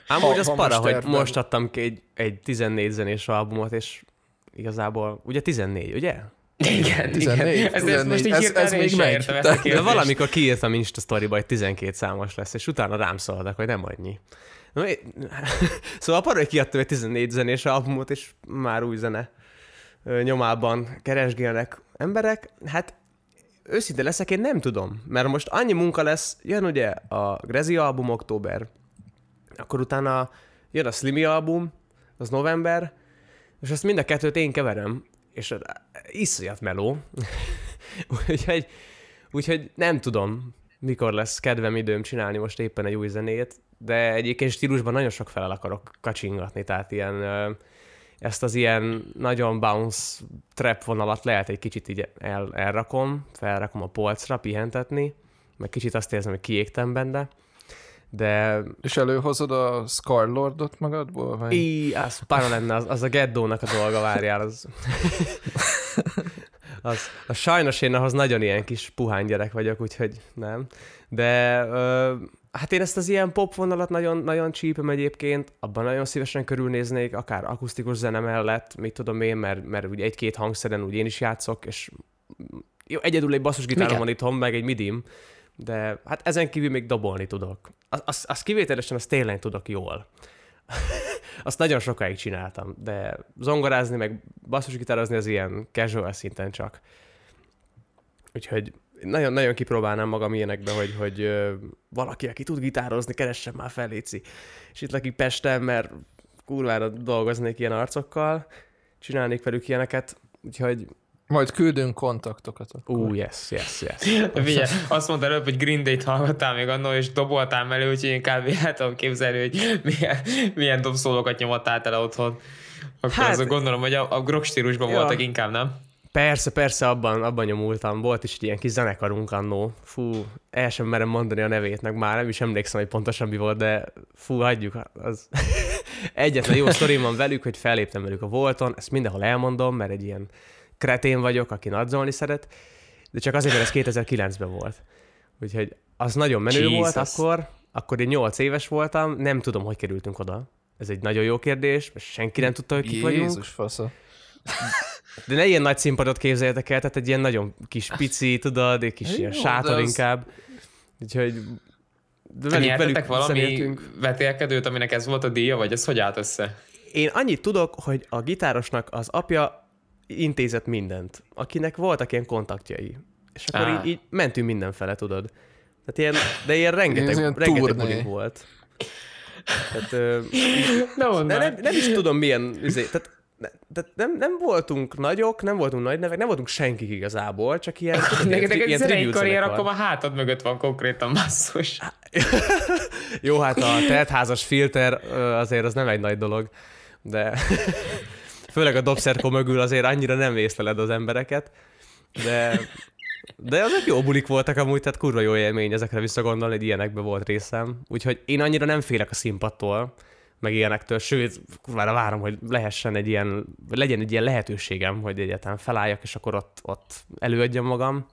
ám úgy az para, most hogy most adtam ki egy, egy 14 zenés albumot, és igazából, ugye 14, ugye? Igen, 14, igen. Ez, ez most 14. így Ez- hirtelen ez még sem megy. értem ezt De- a De kérdést. valamikor kiírtam Insta storyba, hogy 12 számos lesz, és utána rám szóltak, hogy nem annyi. Na, én- (laughs) Szóval a paraj kiadtam egy 14 zenés albumot, és már új zene nyomában keresgélnek emberek. Hát őszinte leszek, én nem tudom, mert most annyi munka lesz, jön ugye a Grezi album október, akkor utána jön a Slimy album, az november, és ezt mind a kettőt én keverem, és iszonyat meló. (laughs) úgyhogy, úgyhogy nem tudom, mikor lesz kedvem időm csinálni most éppen egy új zenét, de egyébként stílusban nagyon sok felel akarok kacsingatni, tehát ilyen ezt az ilyen nagyon bounce trap vonalat lehet egy kicsit így el, elrakom, felrakom a polcra, pihentetni, meg kicsit azt érzem, hogy kiégtem benne, de És előhozod a Scarlordot magadból? Vagy? Í, az para lenne, az, az a geddónak a dolga, várjál, az... (laughs) az, az sajnos én ahhoz nagyon ilyen kis puhány gyerek vagyok, úgyhogy nem. De ö, hát én ezt az ilyen pop vonalat nagyon, nagyon csípem egyébként, abban nagyon szívesen körülnéznék, akár akusztikus zene mellett, mit tudom én, mert, mert ugye egy-két hangszeren úgy én is játszok, és jó, egyedül egy basszusgitárom van itthon, meg egy midim, de hát ezen kívül még dobolni tudok. Az, az, az kivételesen, azt tényleg tudok jól. (laughs) Azt nagyon sokáig csináltam, de zongorázni, meg basszusgitározni az ilyen casual szinten csak. Úgyhogy nagyon-nagyon kipróbálnám magam ilyenekbe, hogy, hogy ö, valaki, aki tud gitározni, keressen már fel. És itt lakik Pesten, mert kurvára dolgoznék ilyen arcokkal, csinálnék velük ilyeneket, úgyhogy Majd küldünk kontaktokat. Akkor. ú, yes, yes, yes. (laughs) Figyelj, azt mondta előbb, hogy Green Day-t hallgattál még annól, és doboltál mellé, úgyhogy én kb. el tudom képzelni, hogy milyen, milyen dobszólókat nyomattál tele otthon. Akkor Hát- azok gondolom, hogy a, a grog stílusban Ja. voltak inkább, nem? Persze, persze, abban, abban nyomultam. Volt is egy ilyen kis zenekarunk annó. Fú, el sem merem mondani a nevét, meg már nem is emlékszem, hogy pontosan mi volt, de fú, hagyjuk. Az... (laughs) Egyetlen jó sztorim van velük, hogy felléptem velük a Volton, ezt mindenhol elmondom, mert egy ilyen kretén vagyok, aki nadzolni szeret, de csak azért, mert ez 2009-ben volt. Úgyhogy az nagyon menő Jesus. volt akkor, akkor én 8 éves voltam, nem tudom, hogy kerültünk oda. Ez egy nagyon jó kérdés, mert senki nem tudta, hogy kik vagyunk. Jézus fasza. De ne ilyen nagy színpadot képzeljetek el, tehát egy ilyen nagyon kis pici, tudod, egy kis Jó, ilyen de sátor az- inkább. Úgyhogy de velük, velük valami zenéltünk. vetélkedőt, aminek ez volt a díja, vagy ez hogy állt össze? Én annyit tudok, hogy a gitárosnak az apja intézett mindent, akinek voltak ilyen kontaktjai. És akkor Á. így, így mentünk mindenfele, tudod. Tehát ilyen, de ilyen rengeteg, ilyen rengeteg bulink volt. Tehát, ö, (laughs) de nem, nem is tudom milyen, izé, tehát, ne, tehát nem, nem voltunk nagyok, nem voltunk nagy nevek, nem voltunk senkik igazából, csak ilyen, (laughs) Neked egy zenei karrier, akkor a hátad mögött van konkrétan basszus. (laughs) Jó, hát a teltházas filter azért az nem egy nagy dolog, de főleg a dobszerkó mögül azért annyira nem észleled az embereket, de, de azok jó bulik voltak amúgy, tehát kurva jó élmény ezekre visszagondolni, hogy ilyenekben volt részem. Úgyhogy én annyira nem félek a színpadtól, meg ilyenektől, sőt, kurvára várom, hogy lehessen egy ilyen, legyen egy ilyen lehetőségem, hogy egyáltalán felálljak, és akkor ott, ott előadjam magam.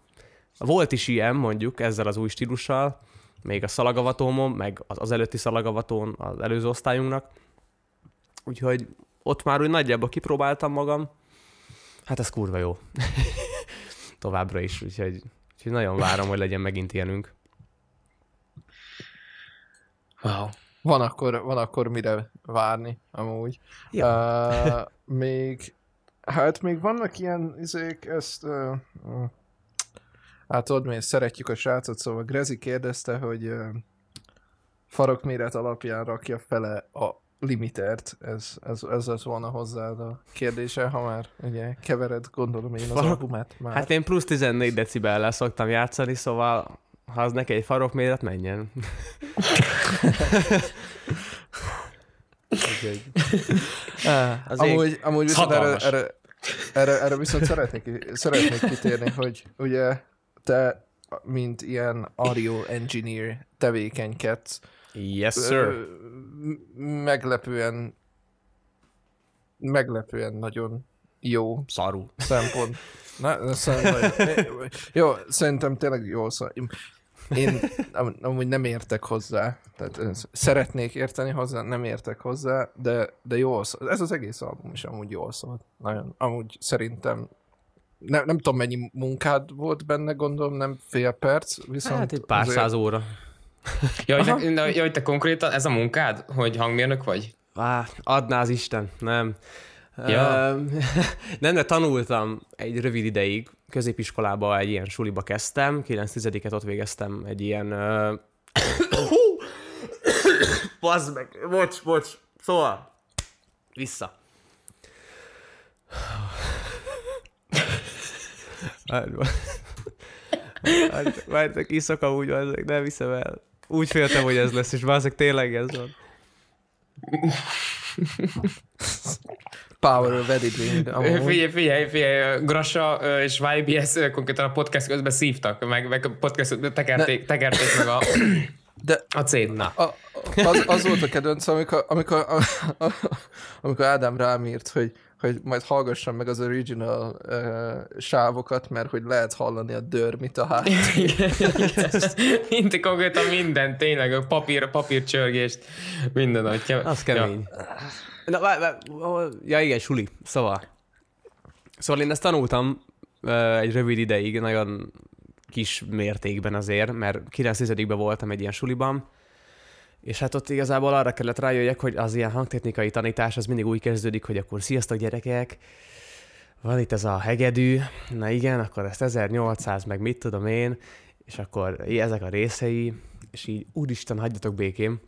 Volt is ilyen, mondjuk, ezzel az új stílussal, még a szalagavatómon, meg az, az előtti szalagavatón az előző osztályunknak. Úgyhogy ott már úgy nagyjából kipróbáltam magam. Hát ez kurva jó. (laughs) Továbbra is, úgyhogy, úgyhogy nagyon várom, hogy legyen megint ilyenünk. Wow. Van akkor, van akkor mire várni, amúgy. Ja. Uh, még, hát még vannak ilyen izék, ezt, uh, uh, hát tudod mi, szeretjük a srácot, szóval Grezi kérdezte, hogy uh, farokméret alapján rakja fele a limitert, ez, ez, ez az volna hozzád a kérdése, ha már ugye kevered, gondolom én az Farok- albumát már. Hát én plusz 14 decibellel szoktam játszani, szóval ha az neki egy farokméret, menjen. Úgyhogy- (laughs) Ah, Az amúgy, amúgy viszont erre, erre, erre, erre, viszont szeretnék, szeretnék kitérni, hogy ugye te, mint ilyen audio engineer tevékenykedsz, Yes, sir. ö, meglepően meglepően nagyon jó Szarú. szempont. Na, szerintem, (laughs) jó, szerintem tényleg jó szó. Én am- amúgy nem értek hozzá, tehát szeretnék érteni hozzá, nem értek hozzá, de, de jól szól. Ez az egész album is amúgy jól szólt. Nagyon, amúgy szerintem nem, nem tudom mennyi munkád volt benne, gondolom, nem fél perc, viszont Hát egy pár azért- száz óra. Ja, hogy te, na, ja, hogy te konkrétan ez a munkád, hogy hangmérnök vagy? Á, adná az Isten, nem. Ja. Nem, de tanultam egy rövid ideig. Középiskolába egy ilyen suliba kezdtem, 9-10-et ott végeztem egy ilyen... Uh... Bazd meg, bocs, bocs. Szóval, vissza. Hát, Várjátok, iszok amúgy, nem viszem el. Úgy féltem, hogy ez lesz, és bazzeg, tényleg ez van. Power of editing. Figyelj, figyelj, figyelj, Grasa és YBS konkrétan a podcast közben szívtak, meg, meg a podcast közben tekerték, tekerték meg a, De a cét. Na. A, az, az volt a kedvenc, amikor, amikor, a, a, amikor Ádám rám írt, hogy, hogy majd hallgassam meg az original uh, sávokat, mert hogy lehet hallani a dörmit a hát. (laughs) Mind, konkrétan minden, tényleg, a papír, papírcsörgést, minden, hogy ke- Az kemény. Na, vár, vár, ja igen, suli. Szóval. Szóval én ezt tanultam ö, egy rövid ideig, nagyon kis mértékben azért, mert 9 ben voltam egy ilyen suliban, és hát ott igazából arra kellett rájöjjek, hogy az ilyen hangtechnikai tanítás az mindig úgy kezdődik, hogy akkor sziasztok gyerekek, van itt ez a hegedű, na igen, akkor ezt 1800, meg mit tudom én, és akkor ezek a részei, és így úristen, hagyjatok békém.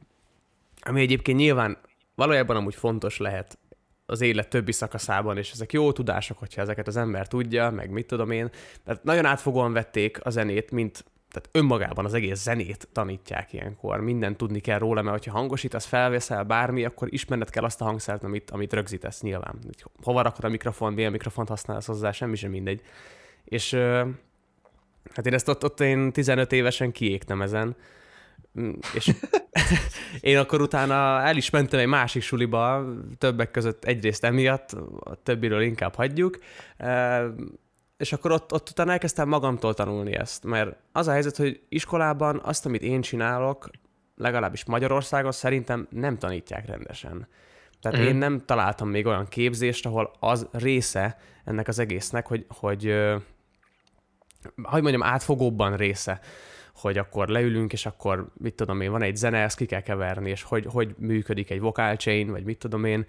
Ami egyébként nyilván valójában amúgy fontos lehet az élet többi szakaszában, és ezek jó tudások, hogyha ezeket az ember tudja, meg mit tudom én. Mert nagyon átfogóan vették a zenét, mint tehát önmagában az egész zenét tanítják ilyenkor. Minden tudni kell róla, mert hogyha hangosítasz, felveszel bármi, akkor ismerned kell azt a hangszert, amit, amit rögzítesz nyilván. Hova rakod a mikrofon, milyen mikrofont használsz hozzá, semmi sem mindegy. És hát én ezt ott, ott én 15 évesen kiégtem ezen, Mm, és (laughs) én akkor utána el is mentem egy másik suliba, többek között egyrészt emiatt, a többiről inkább hagyjuk, és akkor ott, ott utána elkezdtem magamtól tanulni ezt, mert az a helyzet, hogy iskolában azt, amit én csinálok, legalábbis Magyarországon szerintem nem tanítják rendesen. Tehát Mhm. én nem találtam még olyan képzést, ahol az része ennek az egésznek, hogy, hogy hogy mondjam, átfogóbban része, hogy akkor leülünk, és akkor mit tudom én, van egy zene, ezt ki kell keverni, és hogy, hogy működik egy vocal chain, vagy mit tudom én.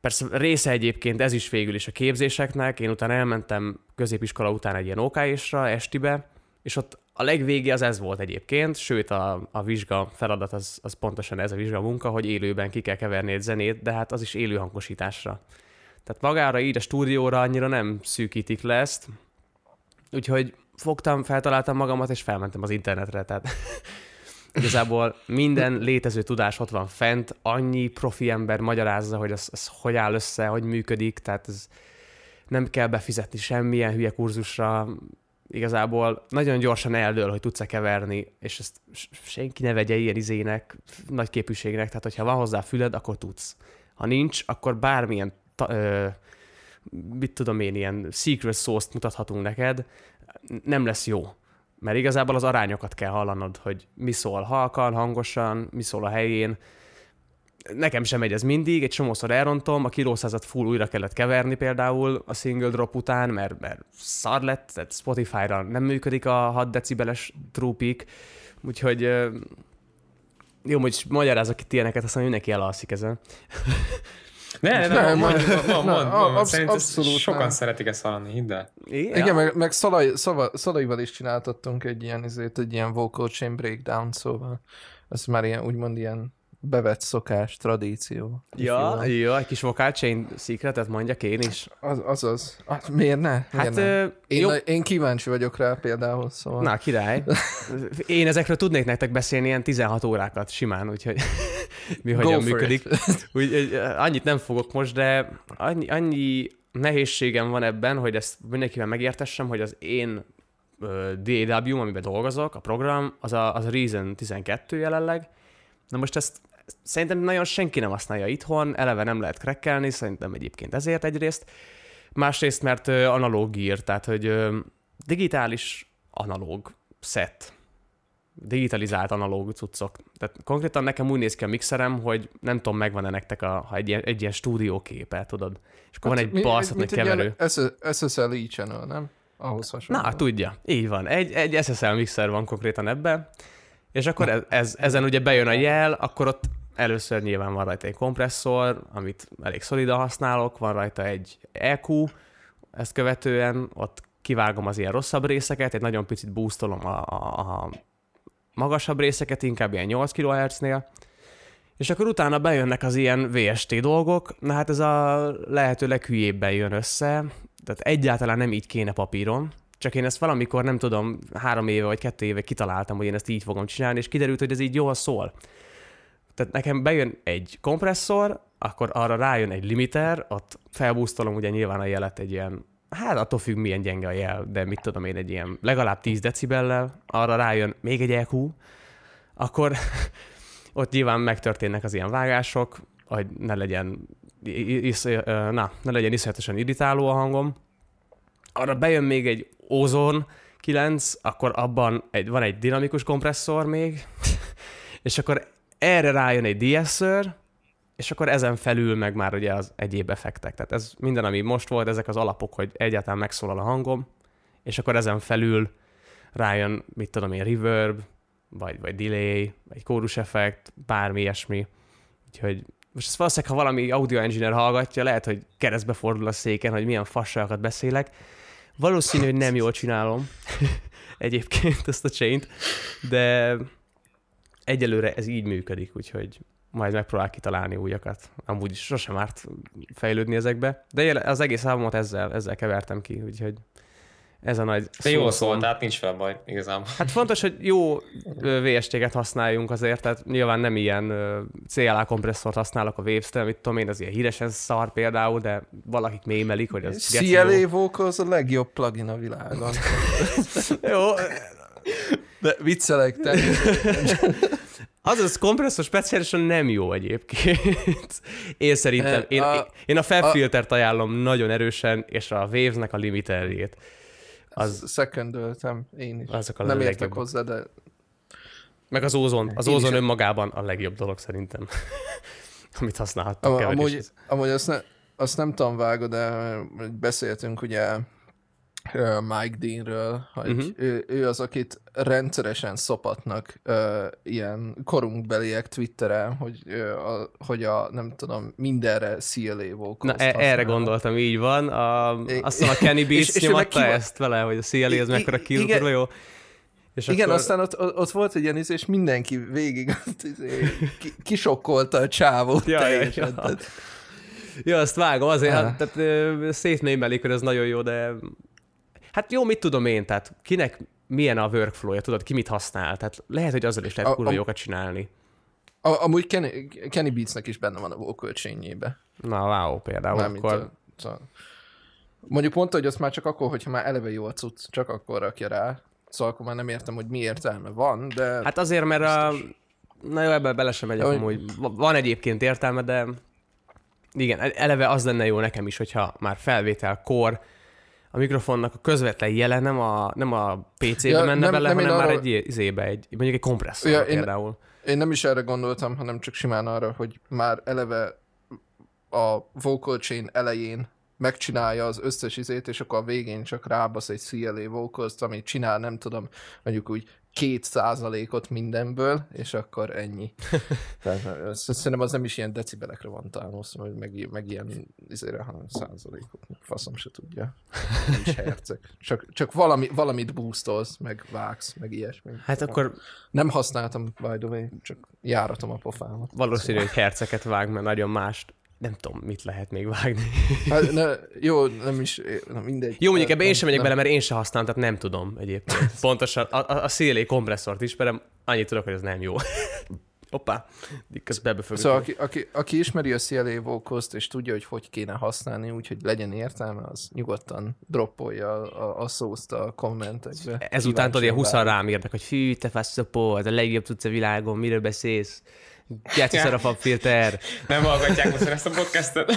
Persze része egyébként ez is végül is a képzéseknek, én utána elmentem középiskola után egy ilyen OK-sra, estibe, és ott a legvége az ez volt egyébként, sőt a, a vizsga feladat az, az pontosan ez a vizsga munka, hogy élőben ki kell keverni egy zenét, de hát az is élő hangosításra. Tehát magára így a stúdióra annyira nem szűkítik le ezt, úgyhogy fogtam, feltaláltam magamat, és felmentem az internetre, tehát igazából minden létező tudás ott van fent, annyi profi ember magyarázza, hogy az, az hogy áll össze, hogy működik, tehát ez nem kell befizetni semmilyen hülye kurzusra, igazából nagyon gyorsan eldől, hogy tudsz-e keverni, és ezt senki ne vegye ilyen izének, nagy képűségnek, tehát hogyha van hozzá füled, akkor tudsz. Ha nincs, akkor bármilyen ta- ö, mit tudom én, ilyen secret sauce-t mutathatunk neked, nem lesz jó. Mert igazából az arányokat kell hallanod, hogy mi szól halkan, hangosan, mi szól a helyén. Nekem sem megy ez mindig, egy csomószor elrontom, a kilószázat full újra kellett keverni például a single drop után, mert, mert szar lett, tehát Spotify-ra nem működik a 6 decibeles trúpik, úgyhogy jó, hogy magyarázok itt ilyeneket, aztán mindenki elalszik ezen. (laughs) Ne, ne, Nem, ne, mond, nem, mond, absz- abszolút sokan nem. szeretik ezt hallani, hidd el. Igen, Igen, meg, meg Szalai, szava, Szalaival is csináltattunk egy ilyen, ezért, egy ilyen vocal chain breakdown, szóval ez már ilyen, úgymond ilyen bevett szokás, tradíció. Ja, jó, egy kis vocal chain secretet mondjak én is. Az, az az. Hát miért ne? Miért Hát ne? Én, jó, én kíváncsi vagyok rá például, szóval. na király. (laughs) Én ezekről tudnék nektek beszélni ilyen 16 órákat simán, úgyhogy (laughs) mi Go hogyan működik. (laughs) Úgyhogy annyit nem fogok most, de annyi, annyi nehézségem van ebben, hogy ezt mindenkivel megértessem, hogy az én DAW, amiben dolgozok, a program, az a, az a Reason 12 jelenleg. Na most ezt szerintem nagyon senki nem használja itthon, eleve nem lehet krekkelni, szerintem egyébként ezért egyrészt. Másrészt, mert analóg ír, tehát hogy digitális analóg set digitalizált analóg cuccok. Tehát konkrétan nekem úgy néz ki a mixerem, hogy nem tudom, megvan-e nektek a, ha egy, ilyen, egy ilyen stúdióképe, tudod? És akkor van egy mi- balszat nagy mint egy keverő. SS- SSL channel, nem? Ahhoz hasonló. Na, tudja. Így van. Egy, egy SSL mixer van konkrétan ebben, és akkor ez, ez, ezen ugye bejön a jel, akkor ott először nyilván van rajta egy kompresszor, amit elég szolidan használok, van rajta egy EQ, ezt követően ott kivágom az ilyen rosszabb részeket, egy nagyon picit boostolom a, a, a magasabb részeket, inkább ilyen 8 kHz-nél, és akkor utána bejönnek az ilyen VST dolgok, na hát ez a lehető leghülyébben jön össze, tehát egyáltalán nem így kéne papíron, csak én ezt valamikor, nem tudom, három éve vagy kettő éve kitaláltam, hogy én ezt így fogom csinálni, és kiderült, hogy ez így jól szól. Tehát nekem bejön egy kompresszor, akkor arra rájön egy limiter, ott felbúztolom ugye nyilván a jelet egy ilyen, hát attól függ milyen gyenge a jel, de mit tudom én, egy ilyen legalább 10 decibellel, arra rájön még egy EQ, akkor (laughs) ott nyilván megtörténnek az ilyen vágások, hogy ne legyen, is, na, ne legyen iszonyatosan irritáló a hangom. Arra bejön még egy Ozone 9, akkor abban egy, van egy dinamikus kompresszor még, (laughs) és akkor erre rájön egy DSR, és akkor ezen felül meg már ugye az egyéb effektek. Tehát ez minden, ami most volt, ezek az alapok, hogy egyáltalán megszólal a hangom, és akkor ezen felül rájön, mit tudom én, reverb, vagy, vagy delay, vagy kórus effekt, bármi ilyesmi. Úgyhogy most ezt valószínűleg, ha valami audio engineer hallgatja, lehet, hogy keresztbe fordul a széken, hogy milyen fasságokat beszélek. Valószínű, hogy nem jól csinálom (laughs) egyébként ezt a chain de egyelőre ez így működik, úgyhogy majd megpróbál kitalálni újakat. Amúgy is sosem árt fejlődni ezekbe. De az egész álmomat ezzel, ezzel kevertem ki, úgyhogy ez a nagy De jól szólt, tehát nincs fel baj, igazából. Hát fontos, hogy jó VST-ket használjunk azért, tehát nyilván nem ilyen CLA kompresszort használok a Waves-tel, mit tudom én, az ilyen híresen szar például, de valakik mémelik, hogy az. CLA Vocals a legjobb plugin a világon. (laughs) Jó, (laughs) De viccelek, te. az az kompresszor speciálisan nem jó egyébként. Én szerintem, Eh, én, a- én a Fab filtert ajánlom nagyon erősen, és a Waves-nek a limiterjét. Az, secondöltem én is. azok a Nem értek legjobbak. hozzá, de Meg az ózon. Az Én ózon önmagában a legjobb dolog szerintem. (laughs) Amit használhattak. Am- amúgy, amúgy azt, ne, azt nem tudom vágod, de beszéltünk ugye Mike Deanről, hogy uh-huh. ő, ő az, akit rendszeresen szopatnak uh, ilyen korunkbeliek Twitteren, hogy, ö, a, hogy a, nem tudom, mindenre CLA Na, e- erre gondoltam, így van. A, I- azt hiszem a Kenny (laughs) Beats és- és nyomatta ki van- ezt vele, hogy a CLA az mekkora kurva jó. És Igen, akkor, aztán ott, ott volt egy ilyen és mindenki végig ott izé ki- kisokkolta a csávót Ja, ja, teljesen. ja. Tehát, Ja, azt vágom, azért, Ah. hát, tehát ö, szétmémelik, hogy ez nagyon jó, de hát jó, mit tudom én, tehát kinek milyen a workflow-ja, tudod, ki mit használ, tehát lehet, hogy azzal is lehet A- kurva a- jókat csinálni. a, amúgy Kenny, Kenny Beatsnek is benne van a vocal chainjébe. Na, wow, például Mármint akkor... a, szóval. Mondjuk mondta, hogy azt már csak akkor, hogyha már eleve jó a cucc, csak akkor rakja rá. Szóval akkor már nem értem, hogy mi értelme van, de hát, azért, mert a... Na jó, ebben bele sem megyek Hogy- amúgy. Va- Van egyébként értelme, de igen, e- eleve az lenne jó nekem is, hogyha már felvételkor a mikrofonnak a közvetlen jele nem a, nem a PC-be Ja, menne nem- bele, nem hanem már arról- egy izébe, egy, mondjuk egy kompresszor Ja, ja, én- például. Én nem is erre gondoltam, hanem csak simán arra, hogy már eleve a vocal chain elején megcsinálja az összes izét, és akkor a végén csak rábasz egy CLA vocals ami csinál, nem tudom, mondjuk úgy két százalékot mindenből, és akkor ennyi. (laughs) Tehát, szerintem az nem is ilyen decibelekre van támasztva, hogy meg, meg ilyen izére, hanem százalékot. Faszom se tudja. Nem is herceg. Csak, csak valami, valamit boostolsz, meg vágsz, meg ilyesmi. Hát akkor Nem használtam, by the way, csak járatom a pofámat. valószínű, hogy herceket vág, mert nagyon mást nem tudom, mit lehet még vágni. Hát, ne, jó, nem is, na mindegy. Jó, mondjuk ebbe én sem megyek Nem- bele, mert én sem használom, tehát nem tudom egyébként. (laughs) Pontosan, a, a, a CLA kompresszort ismerem, annyit tudok, hogy ez nem jó. (laughs) Hoppá, közben befogjuk. Szóval aki, aki, aki ismeri a CLA vocals és tudja, hogy hogy kéne használni, úgyhogy legyen értelme, az nyugodtan droppolja a, a, a szószt a kommentekbe. Ezután tudod, ilyen 20 Kíváncsian rám írnak, hogy fű, te faszopó, ez a legjobb tudsz a világon, miről beszélsz? Szar a papfilter. Nem hallgatják most ezt a podcastet.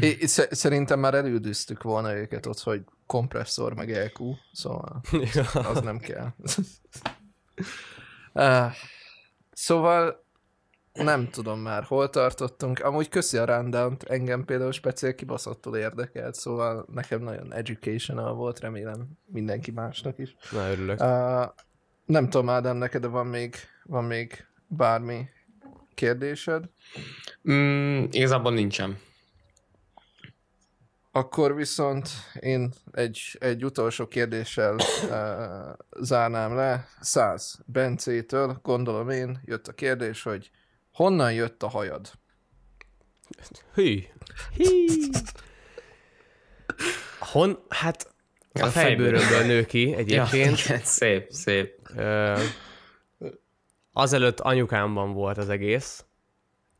É, sze- szerintem már elődöztük volna őket ott, hogy kompresszor meg EQ, szóval (laughs) az nem kell. (laughs) uh, szóval nem tudom már, hol tartottunk. Amúgy köszi a rundown engem például speciál kibaszottul érdekelt, szóval nekem nagyon educational volt, remélem mindenki másnak is. Na, örülök. Uh, nem tudom, Ádám, neked van még, van még bármi kérdésed? Mm, igazából nincsen. Akkor viszont én egy, egy utolsó kérdéssel uh, zárnám le. Száz Bencétől, gondolom én, jött a kérdés, hogy honnan jött a hajad? Hű. Hí. Hon, hát a A fejbőrömből nő ki egyébként. Ja, igen, szép, szép. Ö, azelőtt anyukámban volt az egész.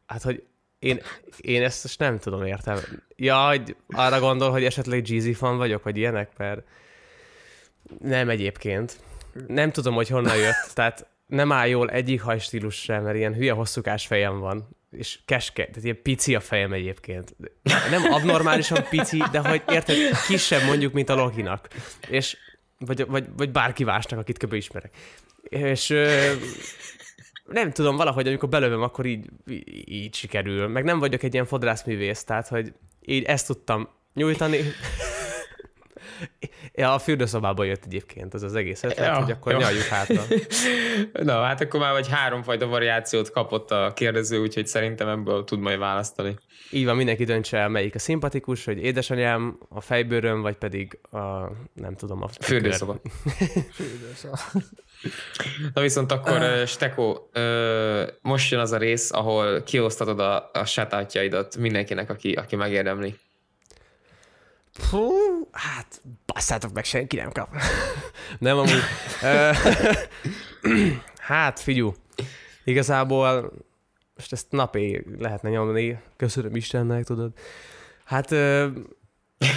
Hát, hogy én, én ezt most nem tudom értelme. Ja, hogy arra gondol, hogy esetleg Jeezy fan vagyok, vagy ilyenek, mert nem egyébként. Nem tudom, hogy honnan jött, tehát nem áll jól egyik hajstílus sem, mert ilyen hülye hosszúkás fejem van, és keske, tehát ilyen pici a fejem egyébként. Nem abnormálisan pici, de hogy érted, kisebb mondjuk, mint a Lokinak. És vagy, vagy, vagy bárki másnak, akit kb. ismerek. És ö, nem tudom, valahogy amikor belövöm, akkor így, így, így sikerül. Meg nem vagyok egy ilyen fodrászművész, tehát hogy így ezt tudtam nyújtani. Ja, a fürdőszobából jött egyébként az az egész ötlet, Ja, hogy akkor jó. nyaljuk hátra. (laughs) Na, hát akkor már vagy háromfajta variációt kapott a kérdező, úgyhogy szerintem ebből tud majd választani. Így van, mindenki döntse el, melyik a szimpatikus, hogy édesanyám, a fejbőröm, vagy pedig a, nem tudom, a (laughs) Fürdőszoba. Na viszont akkor, uh. Steko, most jön az a rész, ahol kiosztatod a, a satátjaidat mindenkinek, aki, aki megérdemli. Hú, hát basszátok meg, senki nem kap. (laughs) nem amúgy. (clears throat) Hát figyú, igazából most ezt napi lehetne nyomni, köszönöm Istennek, tudod. Hát ö,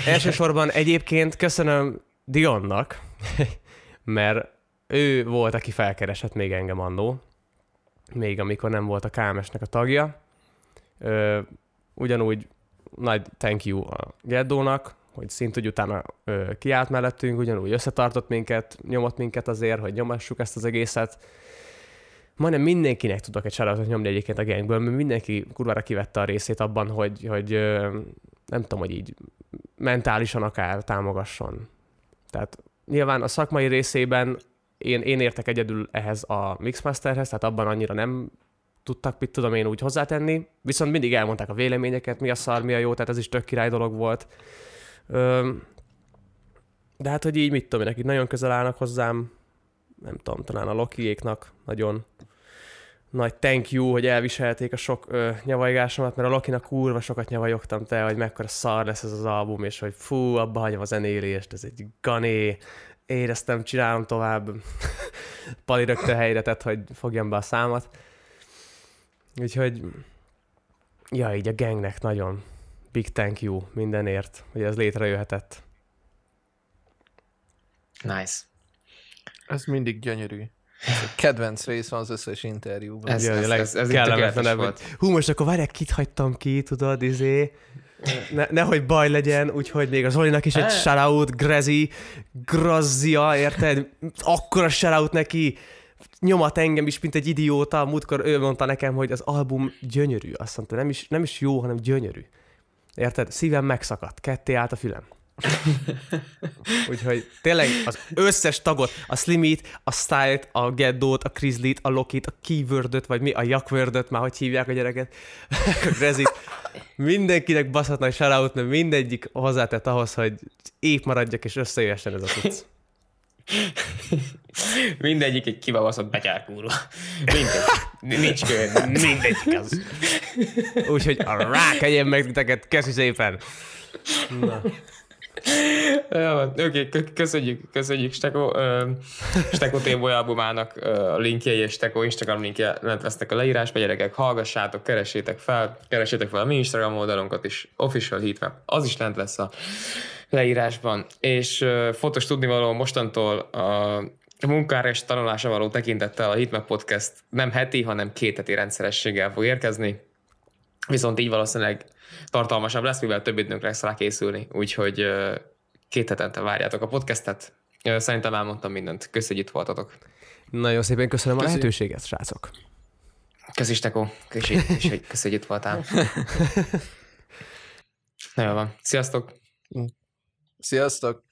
elsősorban egyébként köszönöm Dionnak, (laughs) mert ő volt, aki felkeresett még engem annó, még amikor nem volt a KMS-nek a tagja. Ö, ugyanúgy nagy thank you a Geddónak, hogy szint, hogy utána ö, kiállt mellettünk, ugyanúgy összetartott minket, nyomott minket azért, hogy nyomassuk ezt az egészet. Majdnem mindenkinek tudok egy shoutout nyomni egyébként a gangből, mert mindenki kurvára kivette a részét abban, hogy, hogy ö, nem tudom, hogy így mentálisan akár támogasson. Tehát nyilván a szakmai részében én, én értek egyedül ehhez a Mixmasterhez, tehát abban annyira nem tudtak, mit tudom én úgy hozzátenni, viszont mindig elmondták a véleményeket, mi a szar, mi a jó, tehát ez is tök király dolog volt. De hát, hogy így mit tudom én, akik nagyon közel állnak hozzám, nem tudom, talán a Lokiéknak nagyon nagy thank you, hogy elviselték a sok ö, nyavajgásomat, mert a Lokinak kurva sokat nyavajogtam te, hogy mekkora szar lesz ez az album, és hogy fú, abba hagyom a zenélést, ez egy gané, éreztem, csinálom tovább. (laughs) Pali rögtön helyre tett, hogy fogjam be a számat. Úgyhogy, ja, így a gangnek nagyon big thank you mindenért, hogy ez létrejöhetett. Nice. Ez mindig gyönyörű. Kedvenc rész van az összes interjúban. Ez- Ez, ez, ez- ez kellemetlenebb. volt. Hú, most akkor várják, kit hagytam ki, tudod, izé. Ne, nehogy baj legyen, úgyhogy még az Zolinak is egy Eh. shoutout, Grezi, Grazzia, érted? Akkora shoutout neki, nyomat engem is, mint egy idióta. Múltkor ő mondta nekem, hogy az album gyönyörű. Azt mondta, nem is, nem is jó, hanem gyönyörű. Érted? Szívem megszakadt, ketté állt a fülem. (laughs) Úgyhogy tényleg az összes tagot, a Slimit, a Style-t, a Geddót, a Grizzlyt, a Lokit, a Keywordöt, vagy mi, a Jakvördöt, már hogy hívják a gyereket, (laughs) a Grezit, mindenkinek baszhatnak shoutout, mert mindegyik hozzátett ahhoz, hogy épp maradjak és összejöhessen ez a cucc. Mindegyik egy kibabaszott betyárkúrva. Mindegy. Nincs kő. Mindegyik az. Úgyhogy a rákeljen meg titeket, köszi szépen! Na. Oké, kö- köszönjük, köszönjük Steko, Steko Téboly albumának a linkjei és Steko Instagram linkje lent lesznek a leírásba, gyerekek, hallgassátok, keresétek fel, keresétek fel a mi Instagram oldalunkat is, official hitmap, az is lent lesz a leírásban, és fontos tudnivaló mostantól a munkára és tanulásra való tekintettel a Hitmap Podcast nem heti, hanem két heti rendszerességgel fog érkezni, viszont így valószínűleg tartalmasabb lesz, mivel több időnk lesz rá készülni, úgyhogy két hetente várjátok a podcastet. Szerintem elmondtam mindent. Köszönjük, itt voltatok. Nagyon szépen köszönöm a Köszi. lehetőséget, srácok. Köszi, Steko. Köszi, és hogy köszönjük, itt voltál. (laughs) Na jó van. Sziasztok! Sziasztok!